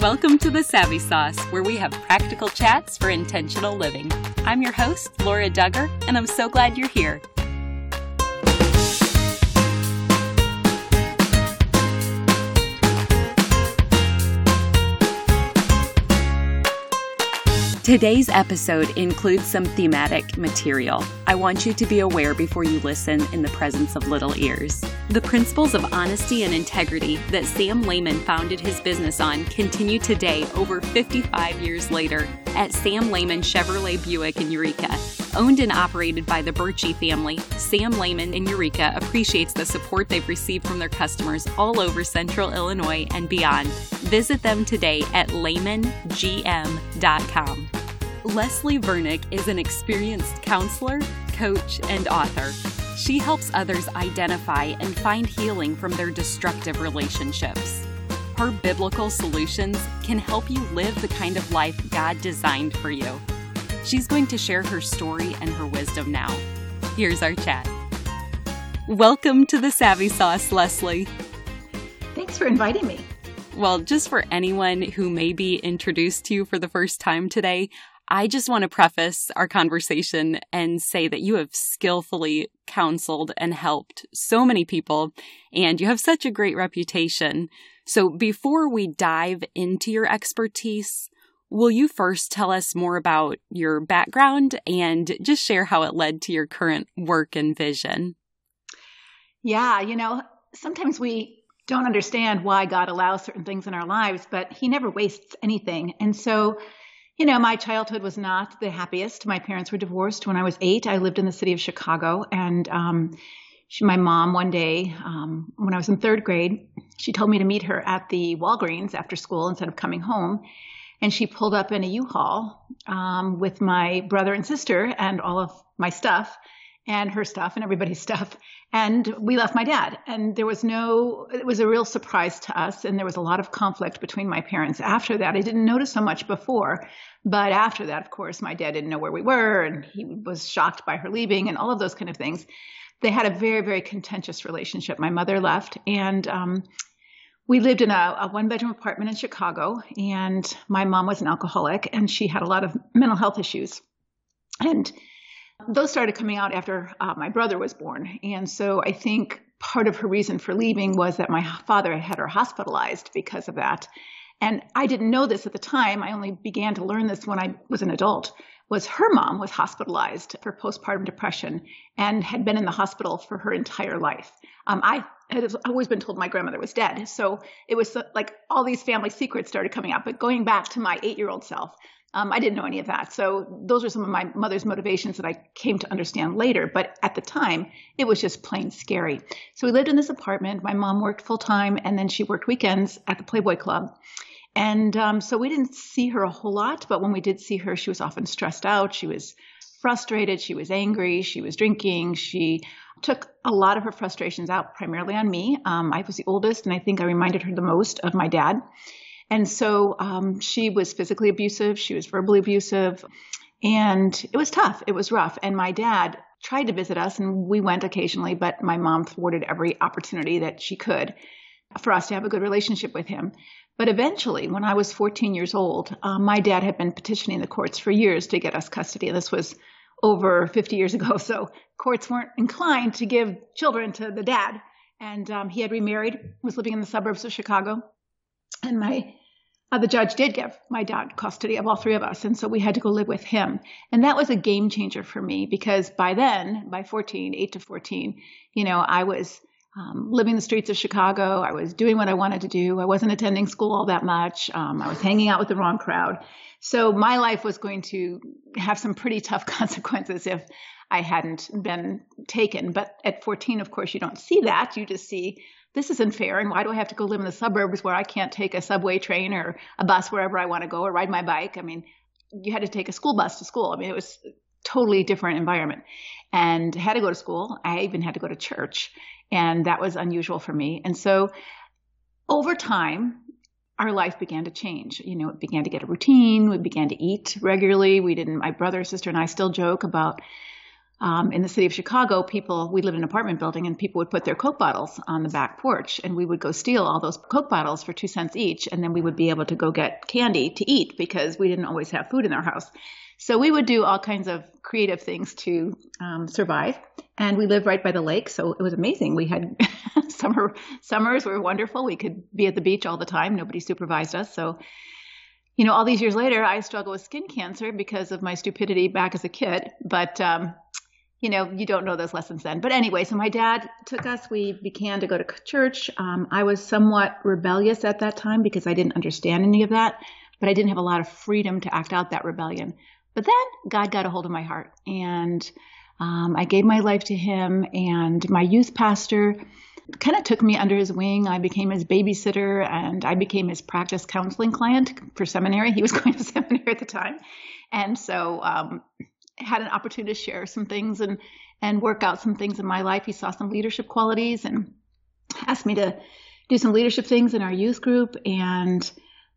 Welcome to the Savvy Sauce, where we have practical chats for intentional living. I'm your host, Laura Dugger, and I'm so glad you're here. Today's episode includes some thematic material. I want you to be aware before you listen in the presence of little ears. The principles of honesty and integrity that Sam Leman founded his business on continue today, over 55 years later, at Sam Leman Chevrolet Buick in Eureka. Owned and operated by the Birchie family, Sam Leman in Eureka appreciates the support they've received from their customers all over central Illinois and beyond. Visit them today at lemangm.com. Leslie Vernick is an experienced counselor, coach, and author. She helps others identify and find healing from their destructive relationships. Her biblical solutions can help you live the kind of life God designed for you. She's going to share her story and her wisdom now. Here's our chat. Welcome to the Savvy Sauce, Leslie. Thanks for inviting me. Well, just for anyone who may be introduced to you for the first time today, I just want to preface our conversation and say that you have skillfully counseled and helped so many people, and you have such a great reputation. So, before we dive into your expertise, will you first tell us more about your background and just share how it led to your current work and vision? Yeah, you know, sometimes we don't understand why God allows certain things in our lives, but He never wastes anything. And so, you know, my childhood was not the happiest. My parents were divorced when I was eight. I lived in the city of Chicago, and um, she, my mom, one day um, when I was in third grade, she told me to meet her at the Walgreens after school instead of coming home. And she pulled up in a U-Haul um, with my brother and sister and all of my stuff and her stuff and everybody's stuff. And we left my dad. And there was no, it was a real surprise to us. And there was a lot of conflict between my parents after that. I didn't notice so much before. But after that, of course, my dad didn't know where we were and he was shocked by her leaving and all of those kind of things. They had a very, very contentious relationship. My mother left and, um, we lived in a, a one bedroom apartment in Chicago, and my mom was an alcoholic and she had a lot of mental health issues. And those started coming out after uh, my brother was born. And so I think part of her reason for leaving was that my father had her hospitalized because of that. And I didn't know this at the time. I only began to learn this when I was an adult. Was her mom was hospitalized for postpartum depression and had been in the hospital for her entire life. Um, I had always been told my grandmother was dead, so it was like all these family secrets started coming out. But going back to my eight-year-old self, um, I didn't know any of that. So those are some of my mother's motivations that I came to understand later. But at the time, it was just plain scary. So we lived in this apartment. My mom worked full time, and then she worked weekends at the Playboy Club. And um, so we didn't see her a whole lot, but when we did see her, she was often stressed out. She was frustrated. She was angry. She was drinking. She took a lot of her frustrations out primarily on me. Um, I was the oldest, and I think I reminded her the most of my dad. And so um, she was physically abusive. She was verbally abusive. And it was tough. It was rough. And my dad tried to visit us, and we went occasionally, but my mom thwarted every opportunity that she could for us to have a good relationship with him. But eventually, when I was 14 years old, uh, my dad had been petitioning the courts for years to get us custody. And this was over 50 years ago. So courts weren't inclined to give children to the dad. And um, he had remarried, was living in the suburbs of Chicago. And my uh, the judge did give my dad custody of all three of us. And so we had to go live with him. And that was a game changer for me because by then, by 14, 8 to 14, you know, I was um, living the streets of Chicago. I was doing what I wanted to do. I wasn't attending school all that much. Um, I was hanging out with the wrong crowd. So my life was going to have some pretty tough consequences if I hadn't been taken. But at 14, of course, you don't see that. You just see this isn't fair. And why do I have to go live in the suburbs where I can't take a subway train or a bus wherever I want to go or ride my bike? I mean, you had to take a school bus to school. I mean, it was totally different environment and had to go to school. I even had to go to church. And that was unusual for me. And so over time, our life began to change. You know, it began to get a routine. We began to eat regularly. We didn't, my brother, sister, and I still joke about um, in the city of Chicago, people, we lived in an apartment building and people would put their Coke bottles on the back porch and we would go steal all those Coke bottles for two cents each. And then we would be able to go get candy to eat because we didn't always have food in our house. So we would do all kinds of creative things to um, survive. And we lived right by the lake. So it was amazing. We had summer, summers were wonderful. We could be at the beach all the time. Nobody supervised us. So you know, all these years later, I struggle with skin cancer because of my stupidity back as a kid. But um, you know, you don't know those lessons then. But anyway, so my dad took us. We began to go to church. Um, I was somewhat rebellious at that time because I didn't understand any of that, but I didn't have a lot of freedom to act out that rebellion. But then God got a hold of my heart, and um, I gave my life to Him. And my youth pastor kind of took me under his wing. I became his babysitter, and I became his practice counseling client for seminary. He was going to seminary at the time, and so um, had an opportunity to share some things and and work out some things in my life. He saw some leadership qualities and asked me to do some leadership things in our youth group and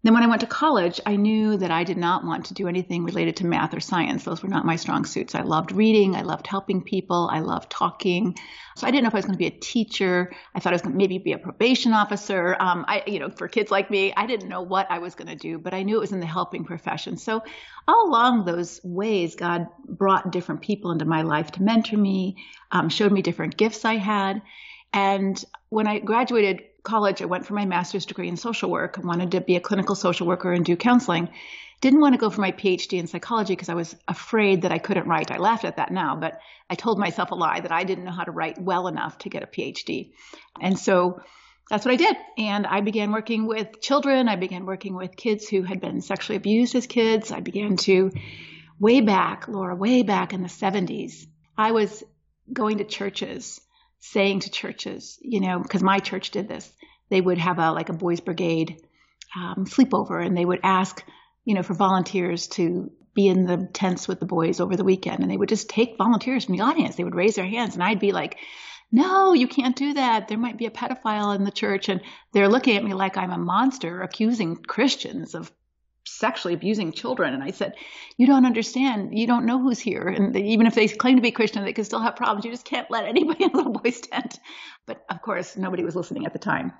then when I went to college, I knew that I did not want to do anything related to math or science. Those were not my strong suits. I loved reading. I loved helping people. I loved talking. So I didn't know if I was going to be a teacher. I thought I was going to maybe be a probation officer. Um, I, you know, for kids like me, I didn't know what I was going to do, but I knew it was in the helping profession. So all along those ways, God brought different people into my life to mentor me, um, showed me different gifts I had. And when I graduated college, I went for my master's degree in social work. Wanted to be a clinical social worker and do counseling. Didn't want to go for my PhD in psychology because I was afraid that I couldn't write. I laughed at that now, but I told myself a lie that I didn't know how to write well enough to get a PhD. And so that's what I did. And I began working with children. I began working with kids who had been sexually abused as kids. I began to, way back, Laura, way back in the 70s, I was going to churches saying to churches, you know, because my church did this, they would have a like a boys' brigade um, sleepover, and they would ask, you know, for volunteers to be in the tents with the boys over the weekend, and they would just take volunteers from the audience. They would raise their hands, and I'd be like, no, you can't do that. There might be a pedophile in the church. And they're looking at me like I'm a monster, accusing Christians of sexually abusing children. And I said, You don't understand. You don't know who's here. And even if they claim to be Christian, they can still have problems. You just can't let anybody in the little boy's tent. But of course, nobody was listening at the time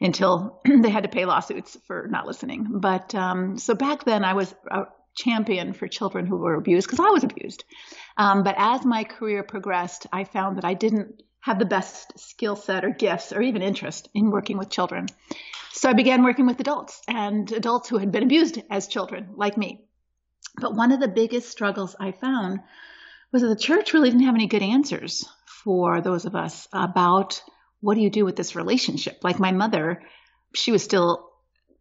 until they had to pay lawsuits for not listening. But um, so back then, I was a champion for children who were abused because I was abused. Um, but as my career progressed, I found that I didn't have the best skill set or gifts or even interest in working with children. So I began working with adults and adults who had been abused as children, like me. But one of the biggest struggles I found was that the church really didn't have any good answers for those of us about what do you do with this relationship? Like my mother, she was still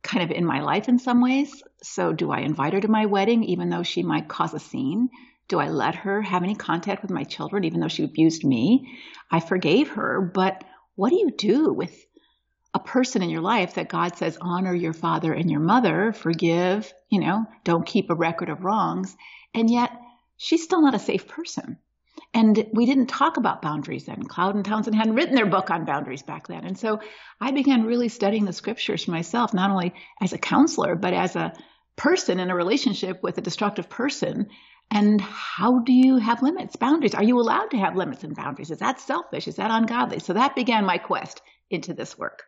kind of in my life in some ways. So do I invite her to my wedding, even though she might cause a scene? Do I let her have any contact with my children, even though she abused me? I forgave her, but what do you do with a person in your life that God says, honor your father and your mother, forgive, you know, don't keep a record of wrongs. And yet she's still not a safe person. And we didn't talk about boundaries then. Cloud and Townsend hadn't written their book on boundaries back then. And so I began really studying the scriptures for myself, not only as a counselor, but as a person in a relationship with a destructive person. And how do you have limits, boundaries? Are you allowed to have limits and boundaries? Is that selfish? Is that ungodly? So that began my quest into this work.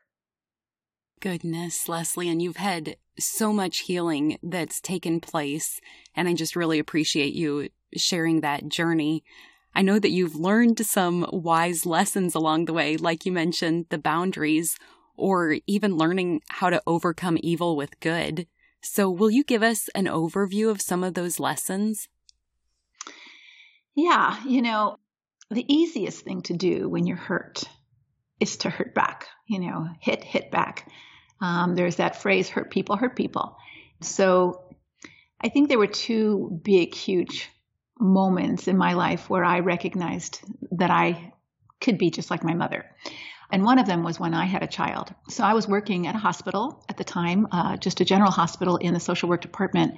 Goodness, Leslie, and you've had so much healing that's taken place. And I just really appreciate you sharing that journey. I know that you've learned some wise lessons along the way, like you mentioned, the boundaries, or even learning how to overcome evil with good. So, will you give us an overview of some of those lessons? Yeah, you know, the easiest thing to do when you're hurt is to hurt back, you know, hit, hit back. Um, there's that phrase, hurt people, hurt people. So I think there were two big, huge moments in my life where I recognized that I could be just like my mother. And one of them was when I had a child. So I was working at a hospital at the time, uh, just a general hospital in the social work department.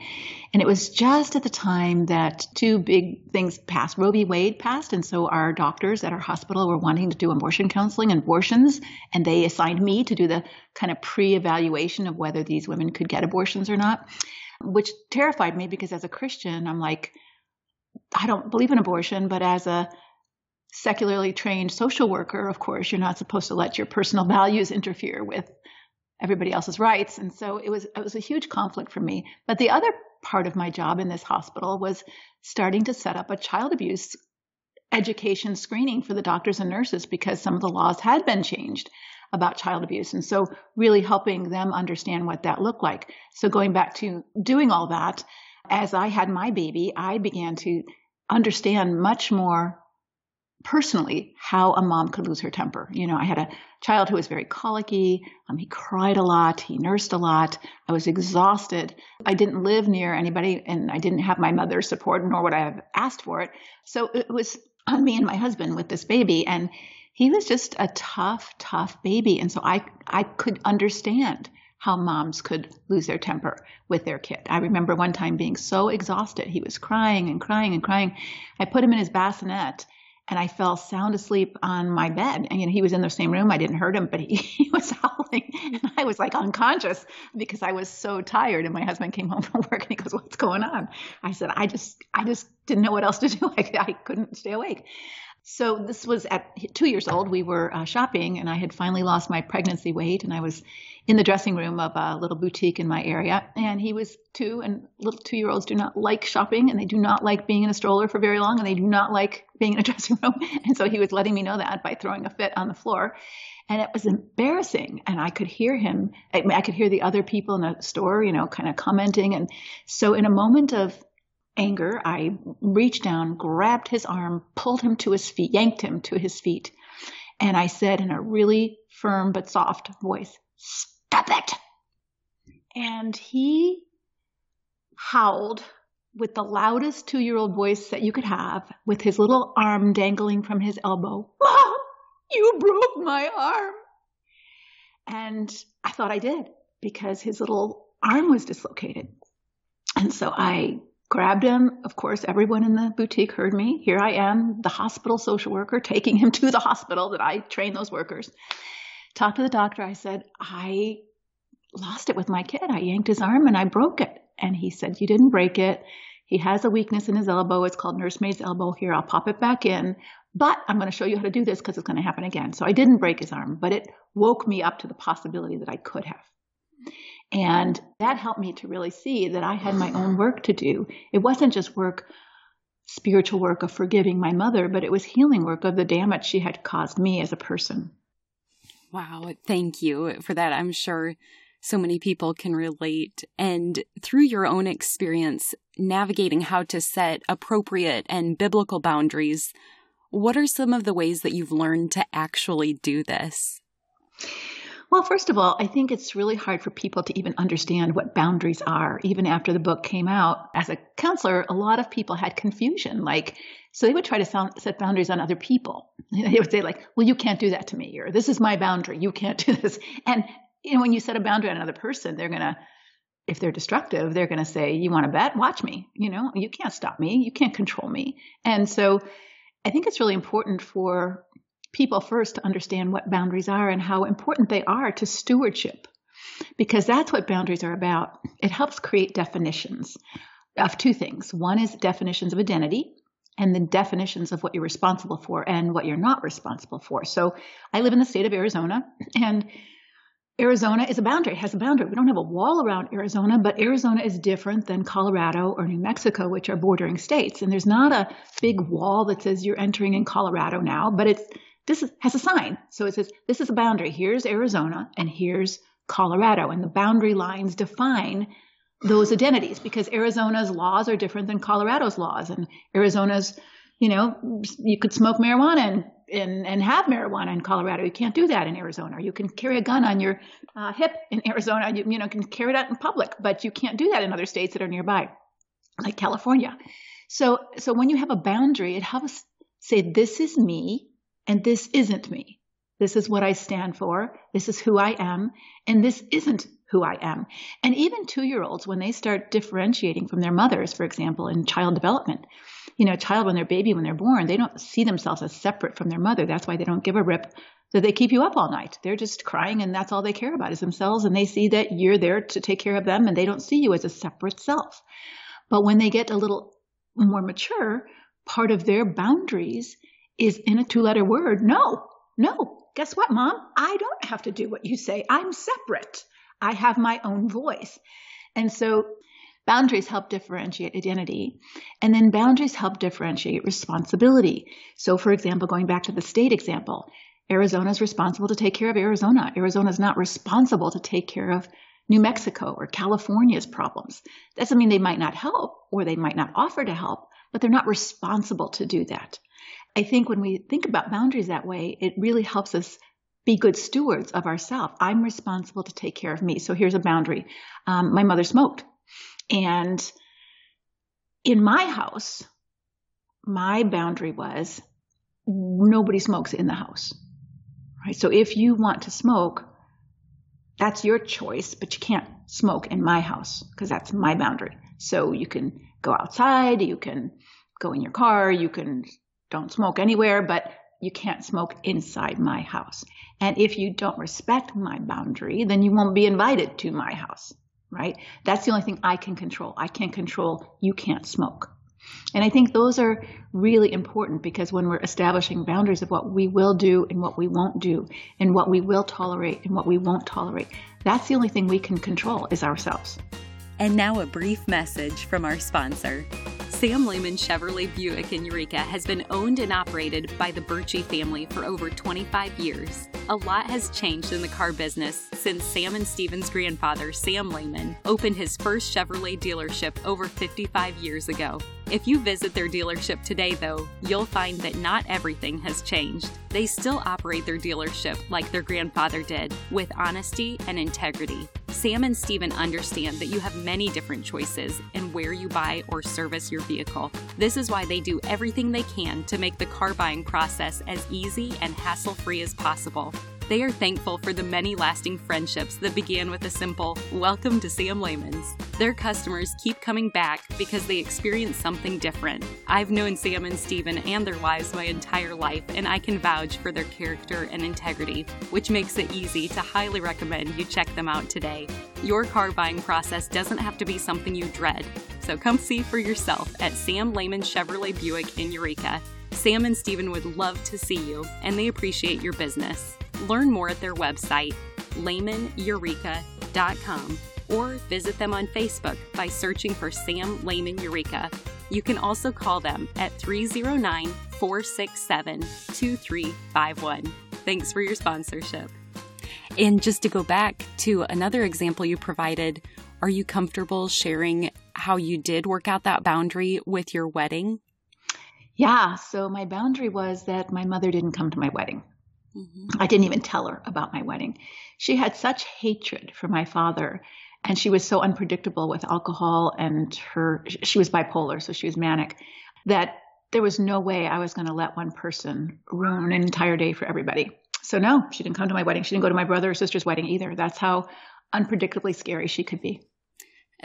And it was just at the time that two big things passed. Roe v. Wade passed. And so our doctors at our hospital were wanting to do abortion counseling and abortions. And they assigned me to do the kind of pre evaluation of whether these women could get abortions or not, which terrified me because as a Christian, I'm like, I don't believe in abortion, but as a secularly trained social worker, of course, you're not supposed to let your personal values interfere with everybody else's rights. And so it was it was a huge conflict for me. But the other part of my job in this hospital was starting to set up a child abuse education screening for the doctors and nurses because some of the laws had been changed about child abuse. And so really helping them understand what that looked like. So going back to doing all that, as I had my baby, I began to understand much more personally how a mom could lose her temper. You know, I had a child who was very colicky. Um, he cried a lot. He nursed a lot. I was exhausted. I didn't live near anybody and I didn't have my mother's support, nor would I have asked for it. So it was on me and my husband with this baby. And he was just a tough, tough baby. And so I, I could understand how moms could lose their temper with their kid. I remember one time being so exhausted. He was crying and crying and crying. I put him in his bassinet and I fell sound asleep on my bed. And you know, he was in the same room. I didn't hurt him, but he, he was howling, mm-hmm. and I was like unconscious because I was so tired. And my husband came home from work, and he goes, "What's going on?" I said, "I just, I just didn't know what else to do. I, I couldn't stay awake." So this was at two years old. We were uh, shopping, and I had finally lost my pregnancy weight, and I was in the dressing room of a little boutique in my area. And he was two, and little two year olds do not like shopping, and they do not like being in a stroller for very long, and they do not like being in a dressing room. And so he was letting me know that by throwing a fit on the floor. And it was embarrassing. And I could hear him, I, I could hear the other people in the store, you know, kind of commenting. And so in a moment of anger, I reached down, grabbed his arm, pulled him to his feet, yanked him to his feet. And I said in a really firm but soft voice, Stop it! And he howled with the loudest two year old voice that you could have, with his little arm dangling from his elbow. Mom, you broke my arm. And I thought I did because his little arm was dislocated. And so I grabbed him. Of course, everyone in the boutique heard me. Here I am, the hospital social worker, taking him to the hospital that I train those workers. Talked to the doctor. I said, I lost it with my kid. I yanked his arm and I broke it. And he said, You didn't break it. He has a weakness in his elbow. It's called nursemaid's elbow. Here, I'll pop it back in. But I'm going to show you how to do this because it's going to happen again. So I didn't break his arm, but it woke me up to the possibility that I could have. And that helped me to really see that I had my own work to do. It wasn't just work, spiritual work of forgiving my mother, but it was healing work of the damage she had caused me as a person. Wow. Thank you for that. I'm sure so many people can relate. And through your own experience navigating how to set appropriate and biblical boundaries, what are some of the ways that you've learned to actually do this? Well, first of all, I think it's really hard for people to even understand what boundaries are, even after the book came out. As a counselor, a lot of people had confusion. Like, so they would try to sound, set boundaries on other people. They would say, like, well, you can't do that to me, or this is my boundary. You can't do this. And, you know, when you set a boundary on another person, they're going to, if they're destructive, they're going to say, you want to bet? Watch me. You know, you can't stop me. You can't control me. And so I think it's really important for people first to understand what boundaries are and how important they are to stewardship, because that's what boundaries are about. It helps create definitions of two things. One is definitions of identity, and then definitions of what you're responsible for and what you're not responsible for. So I live in the state of Arizona, and Arizona is a boundary, it has a boundary. We don't have a wall around Arizona, but Arizona is different than Colorado or New Mexico, which are bordering states. And there's not a big wall that says you're entering in Colorado now, but it's this is, has a sign. So it says, this is a boundary. Here's Arizona and here's Colorado. And the boundary lines define those identities because Arizona's laws are different than Colorado's laws. And Arizona's, you know, you could smoke marijuana and, and, and have marijuana in Colorado. You can't do that in Arizona. You can carry a gun on your uh, hip in Arizona. You, you know, can carry that in public, but you can't do that in other states that are nearby, like California. So, so when you have a boundary, it helps say, this is me and this isn't me. This is what I stand for. This is who I am. And this isn't who I am. And even two year olds, when they start differentiating from their mothers, for example, in child development, you know, a child when they're baby, when they're born, they don't see themselves as separate from their mother. That's why they don't give a rip that they keep you up all night. They're just crying and that's all they care about is themselves. And they see that you're there to take care of them and they don't see you as a separate self. But when they get a little more mature, part of their boundaries is in a two letter word no, no. Guess what, mom? I don't have to do what you say. I'm separate. I have my own voice. And so boundaries help differentiate identity. And then boundaries help differentiate responsibility. So, for example, going back to the state example, Arizona is responsible to take care of Arizona. Arizona is not responsible to take care of New Mexico or California's problems. Doesn't mean they might not help or they might not offer to help, but they're not responsible to do that. I think when we think about boundaries that way, it really helps us be good stewards of ourselves. I'm responsible to take care of me. So here's a boundary. Um, my mother smoked. And in my house, my boundary was nobody smokes in the house. Right? So if you want to smoke, that's your choice, but you can't smoke in my house because that's my boundary. So you can go outside, you can go in your car, you can don't smoke anywhere, but you can't smoke inside my house. And if you don't respect my boundary, then you won't be invited to my house, right? That's the only thing I can control. I can't control you can't smoke. And I think those are really important because when we're establishing boundaries of what we will do and what we won't do, and what we will tolerate and what we won't tolerate, that's the only thing we can control is ourselves. And now a brief message from our sponsor. Sam Leman Chevrolet Buick in Eureka has been owned and operated by the Birchie family for over 25 years. A lot has changed in the car business since Sam and Steven's grandfather, Sam Leman, opened his first Chevrolet dealership over 55 years ago. If you visit their dealership today, though, you'll find that not everything has changed. They still operate their dealership like their grandfather did, with honesty and integrity. Sam and Steven understand that you have many different choices in where you buy or service your vehicle. This is why they do everything they can to make the car buying process as easy and hassle free as possible. They are thankful for the many lasting friendships that began with a simple, Welcome to Sam Leman's. Their customers keep coming back because they experience something different. I've known Sam and Steven and their wives my entire life, and I can vouch for their character and integrity, which makes it easy to highly recommend you check them out today. Your car buying process doesn't have to be something you dread, so come see for yourself at Sam Leman Chevrolet Buick in Eureka. Sam and Steven would love to see you, and they appreciate your business. Learn more at their website, lemaneureka.com, or visit them on Facebook by searching for Sam Leman Eureka. You can also call them at 309 467 2351. Thanks for your sponsorship. And just to go back to another example you provided, are you comfortable sharing how you did work out that boundary with your wedding? Yeah, so my boundary was that my mother didn't come to my wedding. Mm-hmm. I didn't even tell her about my wedding. She had such hatred for my father, and she was so unpredictable with alcohol, and her she was bipolar, so she was manic, that there was no way I was going to let one person ruin an entire day for everybody. So no, she didn't come to my wedding. She didn't go to my brother or sister's wedding either. That's how unpredictably scary she could be.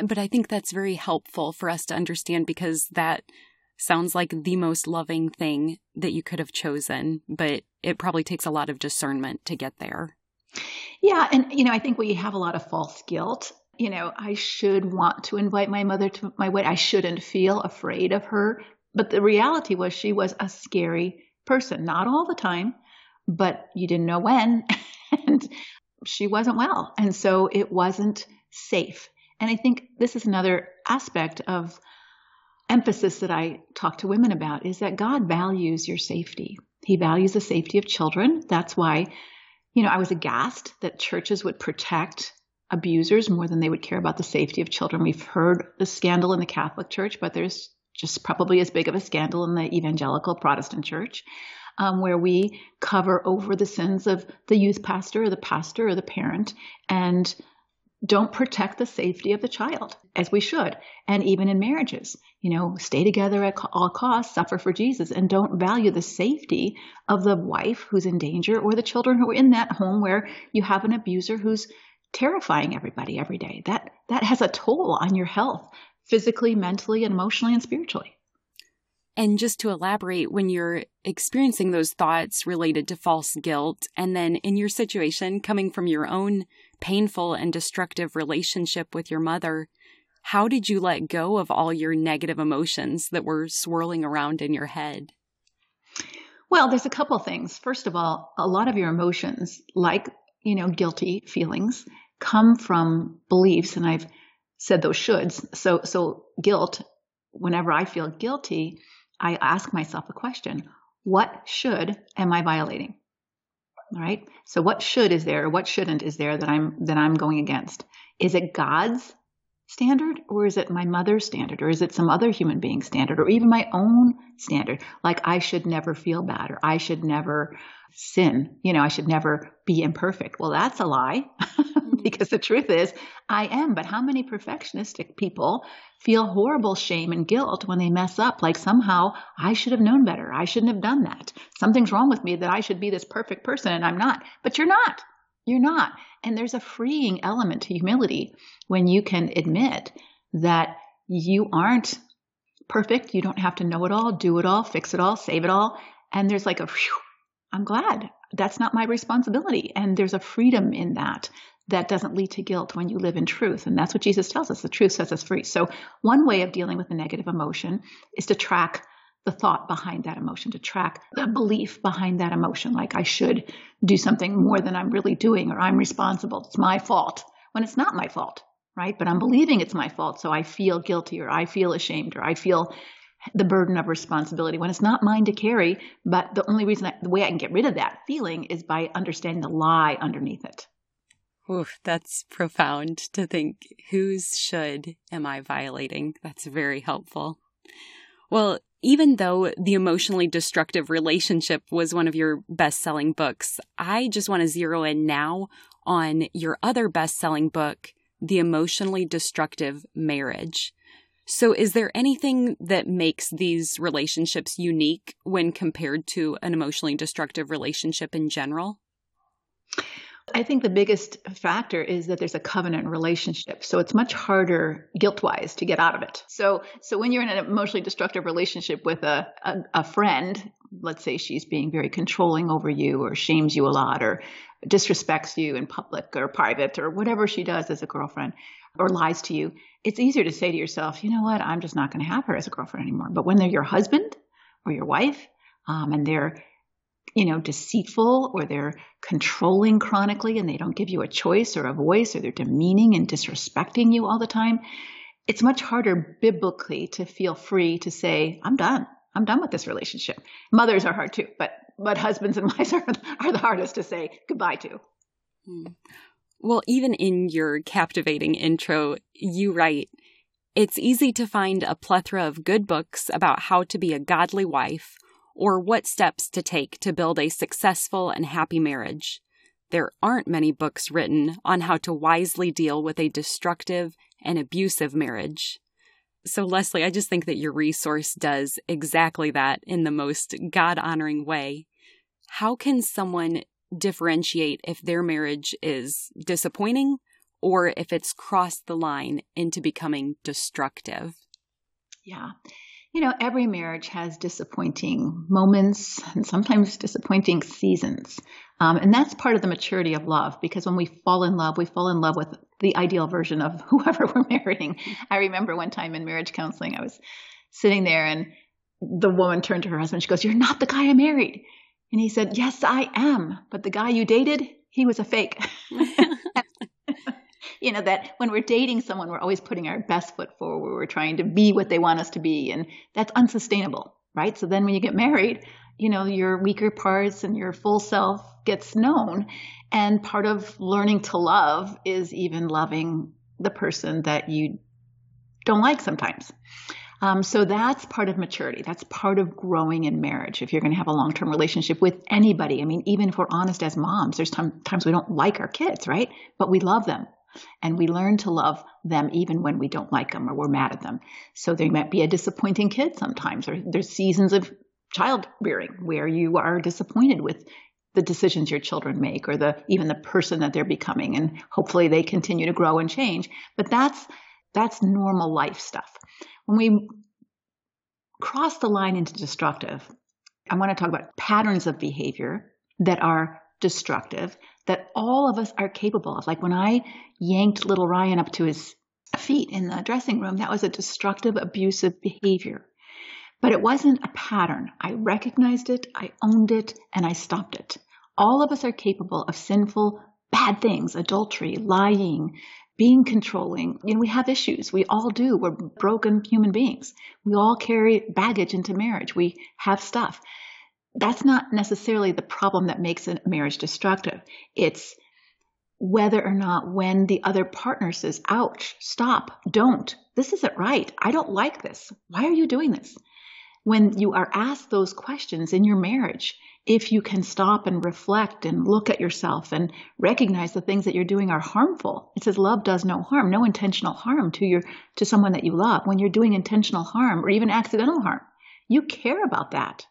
But I think that's very helpful for us to understand because that sounds like the most loving thing that you could have chosen, but it probably takes a lot of discernment to get there. Yeah. And, you know, I think we have a lot of false guilt. You know, I should want to invite my mother to my wedding. I shouldn't feel afraid of her. But the reality was she was a scary person, not all the time, but you didn't know when. and she wasn't well. And so it wasn't safe. And I think this is another aspect of emphasis that I talk to women about is that God values your safety. He values the safety of children. That's why, you know, I was aghast that churches would protect abusers more than they would care about the safety of children. We've heard the scandal in the Catholic Church, but there's just probably as big of a scandal in the evangelical Protestant church, um, where we cover over the sins of the youth pastor or the pastor or the parent and don't protect the safety of the child as we should. And even in marriages, you know, stay together at all costs, suffer for Jesus, and don't value the safety of the wife who's in danger or the children who are in that home where you have an abuser who's terrifying everybody every day. That that has a toll on your health, physically, mentally, emotionally and spiritually. And just to elaborate, when you're experiencing those thoughts related to false guilt, and then in your situation coming from your own painful and destructive relationship with your mother, How did you let go of all your negative emotions that were swirling around in your head? Well, there's a couple things. First of all, a lot of your emotions, like, you know, guilty feelings, come from beliefs, and I've said those shoulds. So, so guilt, whenever I feel guilty, I ask myself a question What should am I violating? All right. So what should is there, what shouldn't is there that I'm that I'm going against? Is it God's standard or is it my mother's standard or is it some other human being standard or even my own standard? Like i should never feel bad or i should never sin. You know i should never be imperfect. Well that's a lie mm-hmm. because the truth is i am. But how many perfectionistic people feel horrible shame and guilt when they mess up? Like somehow i should have known better. I shouldn't have done that. Something's wrong with me that i should be this perfect person and i'm not. But you're not you're not. And there's a freeing element to humility when you can admit that you aren't perfect. You don't have to know it all, do it all, fix it all, save it all. And there's like a, whew, I'm glad that's not my responsibility. And there's a freedom in that that doesn't lead to guilt when you live in truth. And that's what Jesus tells us. The truth sets us free. So one way of dealing with a negative emotion is to track the thought behind that emotion, to track the belief behind that emotion, like I should do something more than I'm really doing, or I'm responsible, it's my fault, when it's not my fault, right? But I'm believing it's my fault, so I feel guilty, or I feel ashamed, or I feel the burden of responsibility when it's not mine to carry. But the only reason, I, the way I can get rid of that feeling is by understanding the lie underneath it. Oof, that's profound to think whose should am I violating? That's very helpful. Well, even though The Emotionally Destructive Relationship was one of your best selling books, I just want to zero in now on your other best selling book, The Emotionally Destructive Marriage. So, is there anything that makes these relationships unique when compared to an emotionally destructive relationship in general? I think the biggest factor is that there's a covenant relationship. So it's much harder guilt wise to get out of it. So, so when you're in an emotionally destructive relationship with a, a, a friend, let's say she's being very controlling over you or shames you a lot or disrespects you in public or private or whatever she does as a girlfriend or lies to you, it's easier to say to yourself, you know what, I'm just not going to have her as a girlfriend anymore. But when they're your husband or your wife, um, and they're you know, deceitful or they're controlling chronically and they don't give you a choice or a voice or they're demeaning and disrespecting you all the time, it's much harder biblically to feel free to say, I'm done. I'm done with this relationship. Mothers are hard too, but but husbands and wives are, are the hardest to say goodbye to. Hmm. Well, even in your captivating intro, you write, it's easy to find a plethora of good books about how to be a godly wife or what steps to take to build a successful and happy marriage. There aren't many books written on how to wisely deal with a destructive and abusive marriage. So, Leslie, I just think that your resource does exactly that in the most God honoring way. How can someone differentiate if their marriage is disappointing or if it's crossed the line into becoming destructive? Yeah you know, every marriage has disappointing moments and sometimes disappointing seasons. Um, and that's part of the maturity of love because when we fall in love, we fall in love with the ideal version of whoever we're marrying. I remember one time in marriage counseling, I was sitting there and the woman turned to her husband. She goes, You're not the guy I married. And he said, Yes, I am. But the guy you dated, he was a fake. you know, that when we're dating someone, we're always putting our best foot forward. We're trying to be what they want us to be. And that's unsustainable, right? So then when you get married, you know, your weaker parts and your full self gets known. And part of learning to love is even loving the person that you don't like sometimes. Um, so that's part of maturity. That's part of growing in marriage. If you're going to have a long term relationship with anybody, I mean, even if we're honest as moms, there's times we don't like our kids, right? But we love them. And we learn to love them even when we don't like them or we're mad at them. So they might be a disappointing kid sometimes, or there's seasons of child rearing where you are disappointed with the decisions your children make or the even the person that they're becoming. And hopefully they continue to grow and change. But that's that's normal life stuff. When we cross the line into destructive i want to talk about patterns of behavior that are destructive that all of us are capable of. Like when I yanked little Ryan up to his feet in the dressing room, that was a destructive, abusive behavior. But it wasn't a pattern. I recognized it, I owned it, and I stopped it. All of us are capable of sinful, bad things adultery, lying, being controlling. You know, we have issues. We all do. We're broken human beings. We all carry baggage into marriage. We have stuff. That's not necessarily the problem that makes a marriage destructive. It's whether or not when the other partner says, ouch, stop, don't, this isn't right. I don't like this. Why are you doing this? When you are asked those questions in your marriage, if you can stop and reflect and look at yourself and recognize the things that you're doing are harmful. It says love does no harm, no intentional harm to your to someone that you love. When you're doing intentional harm or even accidental harm, you care about that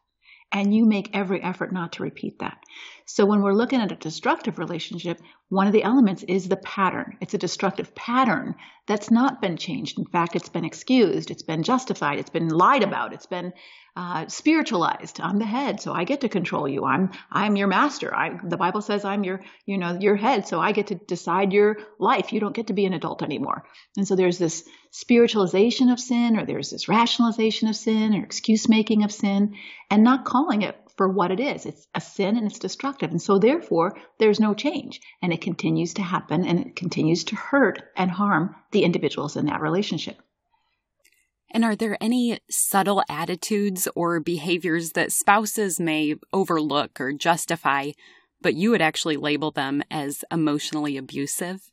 and you make every effort not to repeat that. So when we're looking at a destructive relationship, one of the elements is the pattern. It's a destructive pattern that's not been changed. In fact, it's been excused, it's been justified, it's been lied about, it's been uh, spiritualized. I'm the head, so I get to control you. I'm I'm your master. I, the Bible says I'm your you know your head, so I get to decide your life. You don't get to be an adult anymore. And so there's this spiritualization of sin, or there's this rationalization of sin, or excuse making of sin, and not calling it for what it is. It's a sin and it's destructive. And so therefore there's no change, and it continues to happen, and it continues to hurt and harm the individuals in that relationship. And are there any subtle attitudes or behaviors that spouses may overlook or justify, but you would actually label them as emotionally abusive?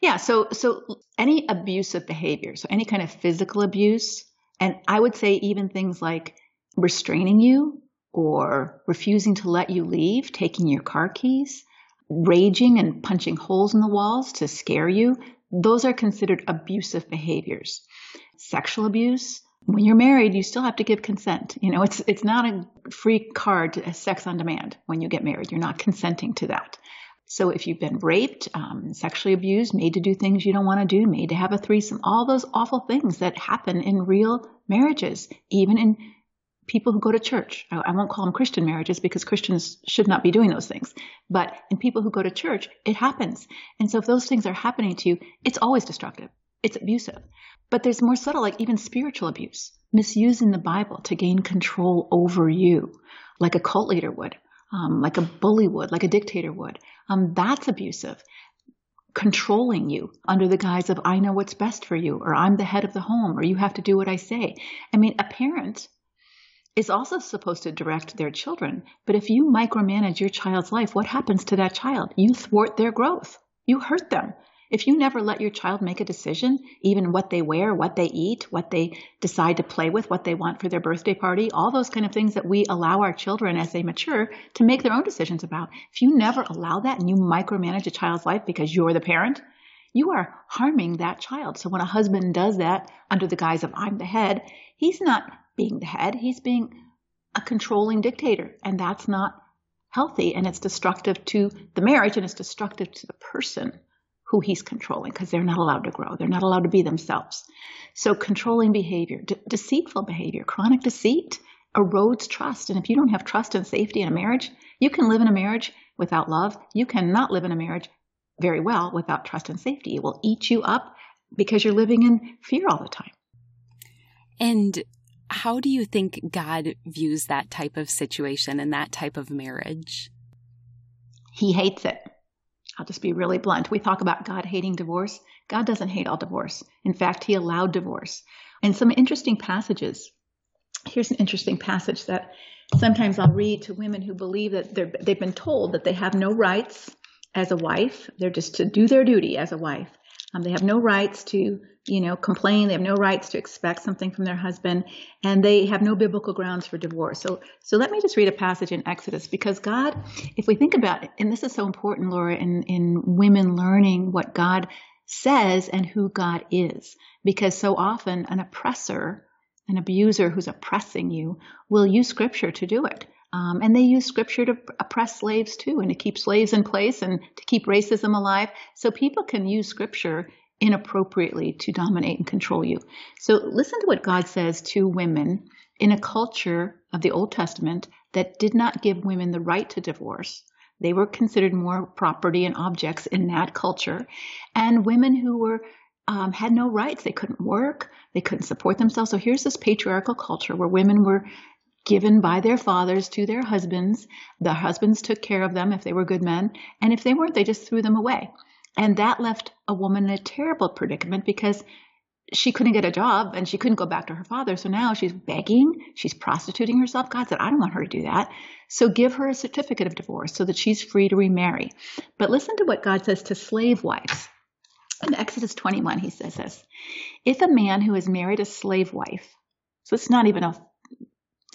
Yeah, so so any abusive behavior, so any kind of physical abuse, and I would say even things like restraining you or refusing to let you leave, taking your car keys, raging and punching holes in the walls to scare you, those are considered abusive behaviors sexual abuse. When you're married, you still have to give consent. You know, it's it's not a free card to sex on demand when you get married. You're not consenting to that. So if you've been raped, um, sexually abused, made to do things you don't want to do, made to have a threesome, all those awful things that happen in real marriages, even in people who go to church. I, I won't call them Christian marriages because Christians should not be doing those things. But in people who go to church, it happens. And so if those things are happening to you, it's always destructive. It's abusive. But there's more subtle, like even spiritual abuse, misusing the Bible to gain control over you, like a cult leader would, um, like a bully would, like a dictator would. Um, that's abusive. Controlling you under the guise of, I know what's best for you, or I'm the head of the home, or you have to do what I say. I mean, a parent is also supposed to direct their children, but if you micromanage your child's life, what happens to that child? You thwart their growth. You hurt them. If you never let your child make a decision, even what they wear, what they eat, what they decide to play with, what they want for their birthday party, all those kind of things that we allow our children as they mature to make their own decisions about. If you never allow that and you micromanage a child's life because you're the parent, you are harming that child. So when a husband does that under the guise of I'm the head, he's not being the head, he's being a controlling dictator. And that's not healthy and it's destructive to the marriage and it's destructive to the person who he's controlling because they're not allowed to grow. They're not allowed to be themselves. So controlling behavior, de- deceitful behavior, chronic deceit erodes trust. And if you don't have trust and safety in a marriage, you can live in a marriage without love. You cannot live in a marriage very well without trust and safety. It will eat you up because you're living in fear all the time. And how do you think God views that type of situation and that type of marriage? He hates it. I'll just be really blunt. We talk about God hating divorce. God doesn't hate all divorce. In fact, he allowed divorce. And some interesting passages. Here's an interesting passage that sometimes I'll read to women who believe that they've been told that they have no rights as a wife. They're just to do their duty as a wife. Um, they have no rights to, you know, complain. They have no rights to expect something from their husband, and they have no biblical grounds for divorce. So, so let me just read a passage in Exodus because God, if we think about it, and this is so important, Laura, in in women learning what God says and who God is, because so often an oppressor, an abuser who's oppressing you, will use Scripture to do it. Um, and they use scripture to oppress slaves too, and to keep slaves in place and to keep racism alive. So people can use scripture inappropriately to dominate and control you. So listen to what God says to women in a culture of the Old Testament that did not give women the right to divorce. They were considered more property and objects in that culture. And women who were um, had no rights. They couldn't work, they couldn't support themselves. So here's this patriarchal culture where women were given by their fathers to their husbands. The husbands took care of them if they were good men, and if they weren't, they just threw them away. And that left a woman in a terrible predicament because she couldn't get a job and she couldn't go back to her father. So now she's begging, she's prostituting herself. God said, I don't want her to do that. So give her a certificate of divorce so that she's free to remarry. But listen to what God says to slave wives. In Exodus 21, he says this If a man who has married a slave wife, so it's not even a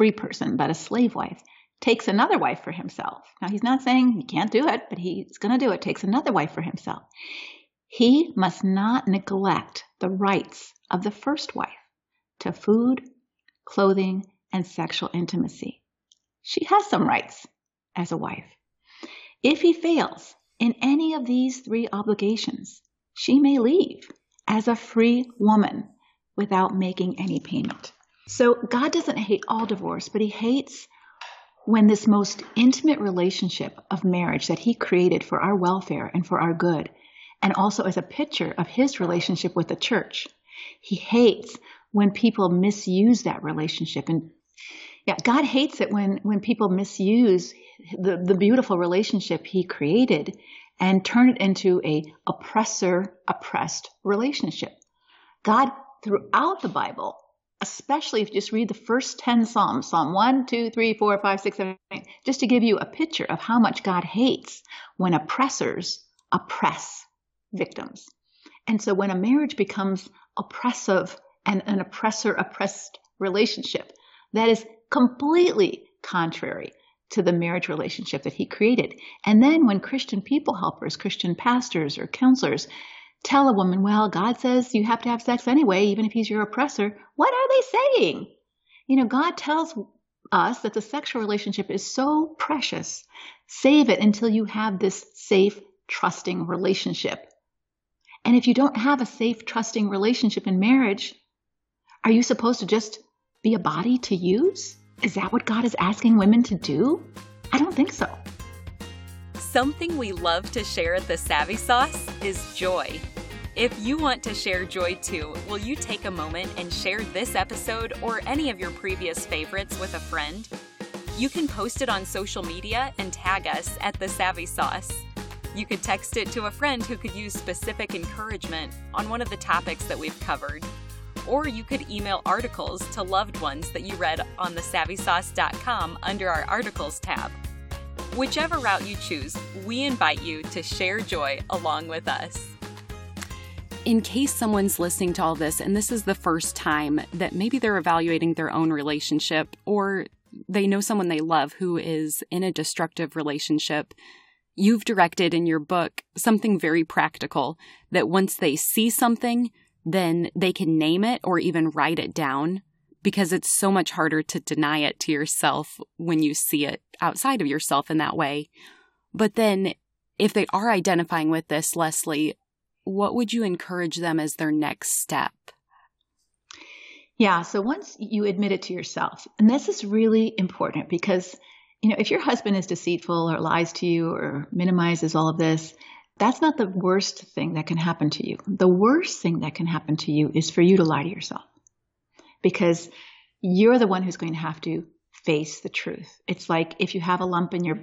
free person, but a slave wife, takes another wife for himself. Now, he's not saying he can't do it, but he's going to do it, takes another wife for himself. He must not neglect the rights of the first wife to food, clothing, and sexual intimacy. She has some rights as a wife. If he fails in any of these three obligations, she may leave as a free woman without making any payment. So God doesn't hate all divorce, but he hates when this most intimate relationship of marriage that he created for our welfare and for our good, and also as a picture of his relationship with the church, he hates when people misuse that relationship. And yeah, God hates it when, when people misuse the, the beautiful relationship he created and turn it into a oppressor oppressed relationship. God throughout the Bible especially if you just read the first 10 Psalms, Psalm 1, 2, 3, 4, 5, 6, 7, 8, just to give you a picture of how much God hates when oppressors oppress victims. And so when a marriage becomes oppressive and an oppressor oppressed relationship, that is completely contrary to the marriage relationship that he created. And then when Christian people helpers, Christian pastors or counselors tell a woman, well, God says you have to have sex anyway, even if he's your oppressor, what are they saying? You know, God tells us that the sexual relationship is so precious. Save it until you have this safe, trusting relationship. And if you don't have a safe, trusting relationship in marriage, are you supposed to just be a body to use? Is that what God is asking women to do? I don't think so. Something we love to share at the Savvy Sauce is joy. If you want to share joy too, will you take a moment and share this episode or any of your previous favorites with a friend? You can post it on social media and tag us at the Savvy Sauce. You could text it to a friend who could use specific encouragement on one of the topics that we've covered. Or you could email articles to loved ones that you read on thesavvysauce.com under our articles tab. Whichever route you choose, we invite you to share joy along with us. In case someone's listening to all this and this is the first time that maybe they're evaluating their own relationship or they know someone they love who is in a destructive relationship, you've directed in your book something very practical that once they see something, then they can name it or even write it down because it's so much harder to deny it to yourself when you see it outside of yourself in that way. But then, if they are identifying with this, Leslie, what would you encourage them as their next step? Yeah, so once you admit it to yourself, and this is really important because, you know, if your husband is deceitful or lies to you or minimizes all of this, that's not the worst thing that can happen to you. The worst thing that can happen to you is for you to lie to yourself because you're the one who's going to have to face the truth. It's like if you have a lump in your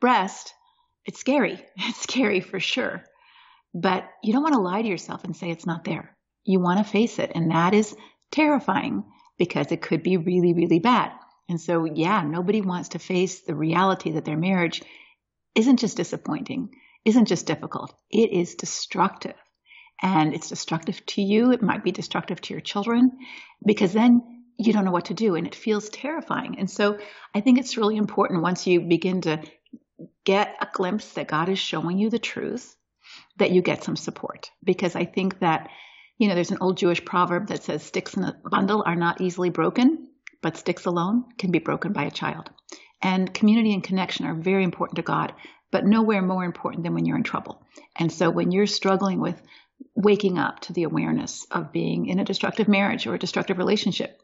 breast, it's scary. It's scary for sure. But you don't want to lie to yourself and say it's not there. You want to face it. And that is terrifying because it could be really, really bad. And so, yeah, nobody wants to face the reality that their marriage isn't just disappointing, isn't just difficult, it is destructive and it's destructive to you. It might be destructive to your children because then you don't know what to do and it feels terrifying. And so I think it's really important once you begin to get a glimpse that God is showing you the truth that you get some support because I think that you know there's an old Jewish proverb that says sticks in a bundle are not easily broken but sticks alone can be broken by a child. And community and connection are very important to God, but nowhere more important than when you're in trouble. And so when you're struggling with waking up to the awareness of being in a destructive marriage or a destructive relationship.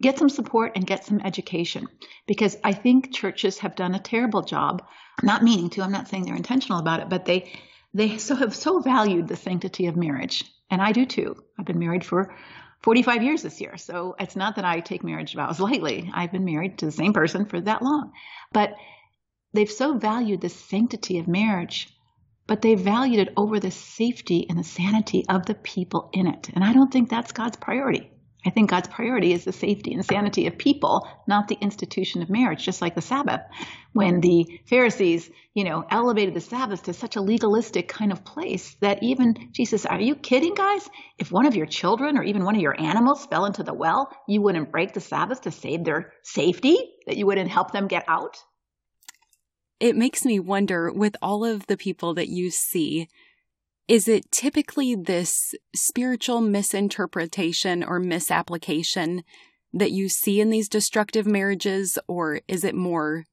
Get some support and get some education because I think churches have done a terrible job, not meaning to, I'm not saying they're intentional about it, but they they so have so valued the sanctity of marriage And I do too. I've been married for 45 years this year. So it's not that I take marriage vows lightly. I've been married to the same person for that long. But they've so valued the sanctity of marriage, but they valued it over the safety and the sanity of the people in it. And I don't think that's God's priority. I think God's priority is the safety and sanity of people, not the institution of marriage, just like the Sabbath. When the Pharisees, you know, elevated the Sabbath to such a legalistic kind of place that even Jesus, are you kidding, guys? If one of your children or even one of your animals fell into the well, you wouldn't break the Sabbath to save their safety, that you wouldn't help them get out? It makes me wonder with all of the people that you see is it typically this spiritual misinterpretation or misapplication that you see in these destructive marriages, or is it more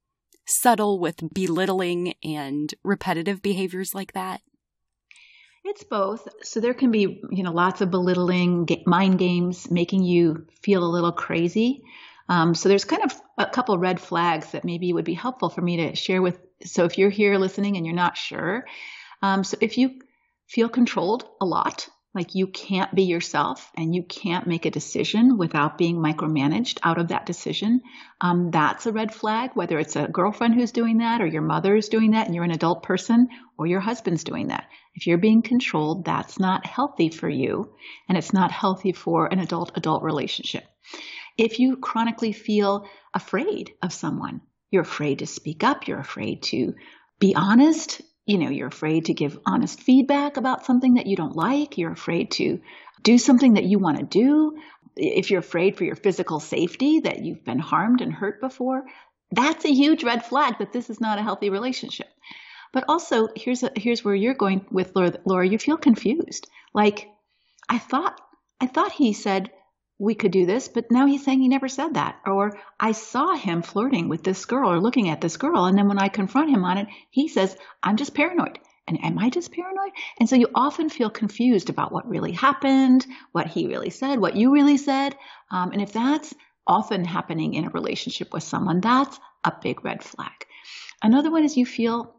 subtle with belittling and repetitive behaviors like that? It's both. So there can be, you know, lots of belittling, mind games, making you feel a little crazy. Um, so there's kind of a couple red flags that maybe would be helpful for me to share with. So if you're here listening and you're not sure, um, so if you feel controlled a lot. Like you can't be yourself and you can't make a decision without being micromanaged out of that decision. Um, that's a red flag, whether it's a girlfriend who's doing that or your mother is doing that and you're an adult person or your husband's doing that. If you're being controlled, that's not healthy for you and it's not healthy for an adult adult relationship. If you chronically feel afraid of someone, you're afraid to speak up, you're afraid to be honest, you know, you're afraid to give honest feedback about something that you don't like. You're afraid to do something that you want to do. If you're afraid for your physical safety that you've been harmed and hurt before, that's a huge red flag that this is not a healthy relationship. But also, here's a, here's where you're going with Laura, Laura. You feel confused. Like, I thought I thought he said we could do this, but now he's saying he never said that. Or I saw him flirting with this girl or looking at this girl. And then when I confront him on it, he says, I'm just paranoid. And am I just paranoid? And so you often feel confused about what really happened, what he really said, what you really said. Um, and if that's often happening in a relationship with someone, that's a big red flag. Another one is you feel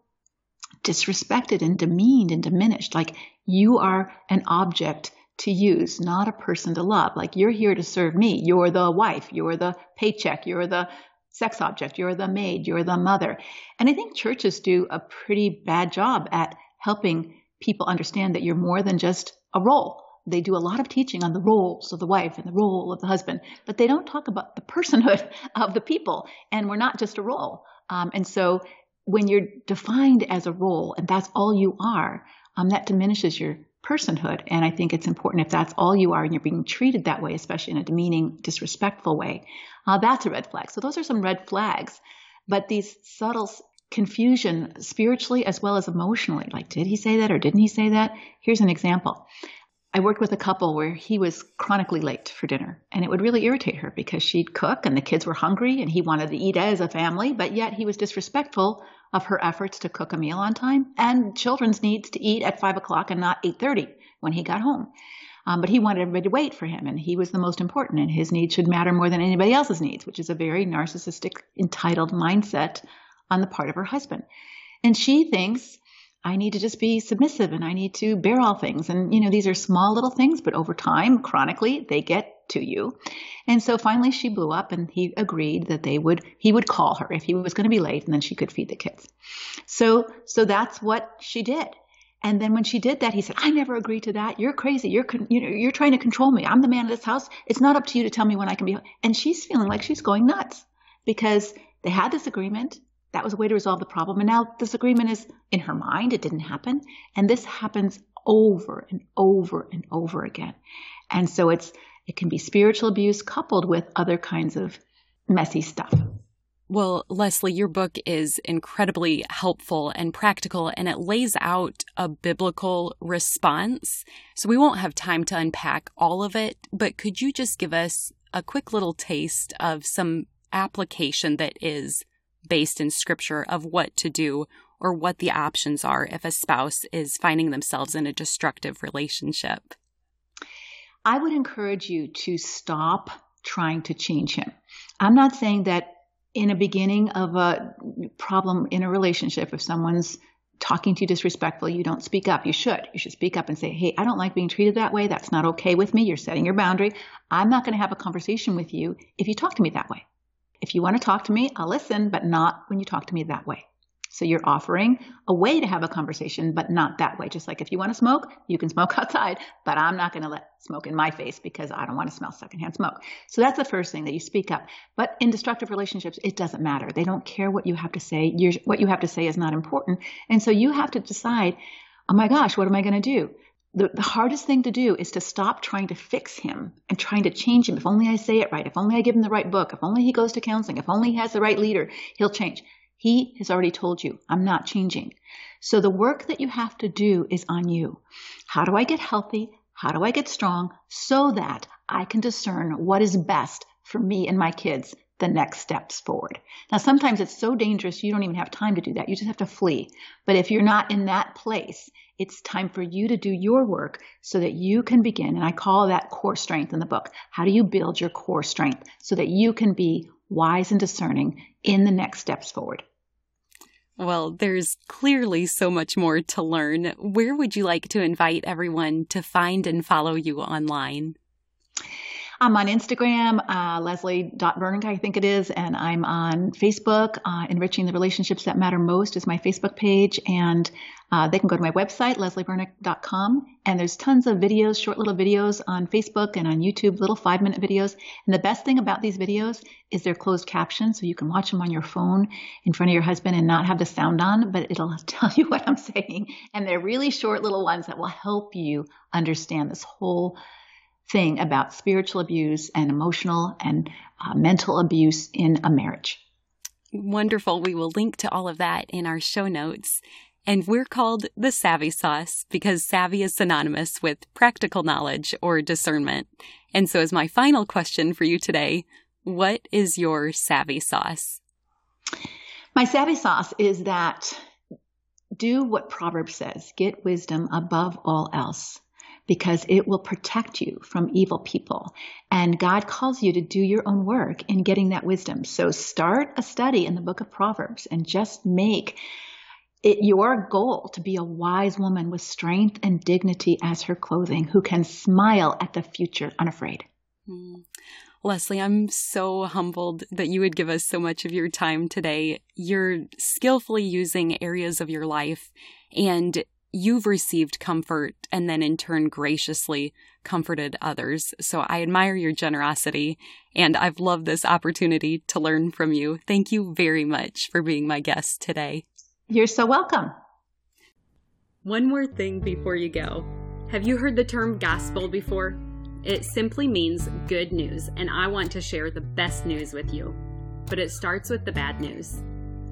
disrespected and demeaned and diminished, like you are an object to use, not a person to love. Like you're here to serve me. You're the wife. You're the paycheck. You're the sex object. You're the maid. You're the mother. And I think churches do a pretty bad job at helping people understand that you're more than just a role. They do a lot of teaching on the roles of the wife and the role of the husband, but they don't talk about the personhood of the people. And we're not just a role. Um, and so when you're defined as a role and that's all you are, um, that diminishes your personhood. And I think it's important if that's all you are and you're being treated that way, especially in a demeaning, disrespectful way, uh, that's a red flag. So those are some red flags. But these subtle confusion spiritually as well as emotionally, like, did he say that or didn't he say that? Here's an example. I worked with a couple where he was chronically late for dinner, and it would really irritate her because she'd cook and the kids were hungry and he wanted to eat as a family, but yet he was disrespectful of her efforts to cook a meal on time and children's needs to eat at five o'clock and not 8.30 when he got home. Um, but he wanted everybody to wait for him, and he was the most important, and his needs should matter more than anybody else's needs, which is a very narcissistic, entitled mindset on the part of her husband. And she thinks, I need to just be submissive and I need to bear all things. And, you know, these are small little things, but over time, chronically, they get to you. And so finally she blew up and he agreed that they would, he would call her if he was going to be late and then she could feed the kids. So, so that's what she did. And then when she did that, he said, I never agreed to that. You're crazy. You're, you know, you're trying to control me. I'm the man of this house. It's not up to you to tell me when I can be. And she's feeling like she's going nuts because they had this agreement. That was a way to resolve the problem. And now this agreement is in her mind. It didn't happen. And this happens over and over and over again. And so it's, it can be spiritual abuse coupled with other kinds of messy stuff. Well, Leslie, your book is incredibly helpful and practical, and it lays out a biblical response. So we won't have time to unpack all of it, but could you just give us a quick little taste of some application that is based in scripture of what to do or what the options are if a spouse is finding themselves in a destructive relationship? I would encourage you to stop trying to change him. I'm not saying that in a beginning of a problem in a relationship, if someone's talking to you disrespectfully, you don't speak up. You should. You should speak up and say, Hey, I don't like being treated that way. That's not okay with me. You're setting your boundary. I'm not going to have a conversation with you if you talk to me that way. If you want to talk to me, I'll listen, but not when you talk to me that way. So you're offering a way to have a conversation, but not that way. Just like if you want to smoke, you can smoke outside, but I'm not going to let smoke in my face because I don't want to smell secondhand smoke. So that's the first thing that you speak up. But in destructive relationships, it doesn't matter. They don't care what you have to say. You're, what you have to say is not important. And so you have to decide, oh my gosh, what am I going to do? The, the hardest thing to do is to stop trying to fix him and trying to change him. If only I say it right, if only I give him the right book, if only he goes to counseling, if only he has the right leader, he'll change. He has already told you, I'm not changing. So the work that you have to do is on you. How do I get healthy? How do I get strong so that I can discern what is best for me and my kids the next steps forward. Now, sometimes it's so dangerous you don't even have time to do that. You just have to flee. But if you're not in that place, it's time for you to do your work so that you can begin. And I call that core strength in the book. How do you build your core strength so that you can be wise and discerning in the next steps forward? Well, there's clearly so much more to learn. Where would you like to invite everyone to find and follow you online? I'm on Instagram, uh, Leslie.Vernick, I think it is, and I'm on Facebook. Uh, Enriching the Relationships That Matter Most is my Facebook page, and uh, they can go to my website, leslievernick.com, and there's tons of videos, short little videos on Facebook and on YouTube, little five minute videos. And the best thing about these videos is they're closed captioned, so you can watch them on your phone in front of your husband and not have the sound on, but it'll tell you what I'm saying. And they're really short little ones that will help you understand this whole thing about spiritual abuse and emotional and uh, mental abuse in a marriage. Wonderful. We will link to all of that in our show notes. And we're called the Savvy Sauce because savvy is synonymous with practical knowledge or discernment. And so, as my final question for you today, what is your savvy sauce? My savvy sauce is that do what Proverbs says get wisdom above all else because it will protect you from evil people. And God calls you to do your own work in getting that wisdom. So start a study in the book of Proverbs and just make it your goal to be a wise woman with strength and dignity as her clothing, who can smile at the future unafraid. Mm. Leslie, I'm so humbled that you would give us so much of your time today. You're skillfully using areas of your life and you've received comfort and then in turn graciously comforted others. So I admire your generosity and I've loved this opportunity to learn from you. Thank you very much for being my guest today. You're so welcome. One more thing before you go. Have you heard the term gospel before? It simply means good news, and I want to share the best news with you. But it starts with the bad news.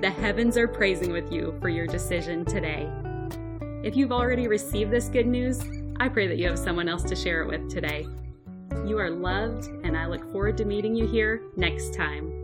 The heavens are praising with you for your decision today." If you've already received this good news, I pray that you have someone else to share it with today. You are loved, and I look forward to meeting you here next time.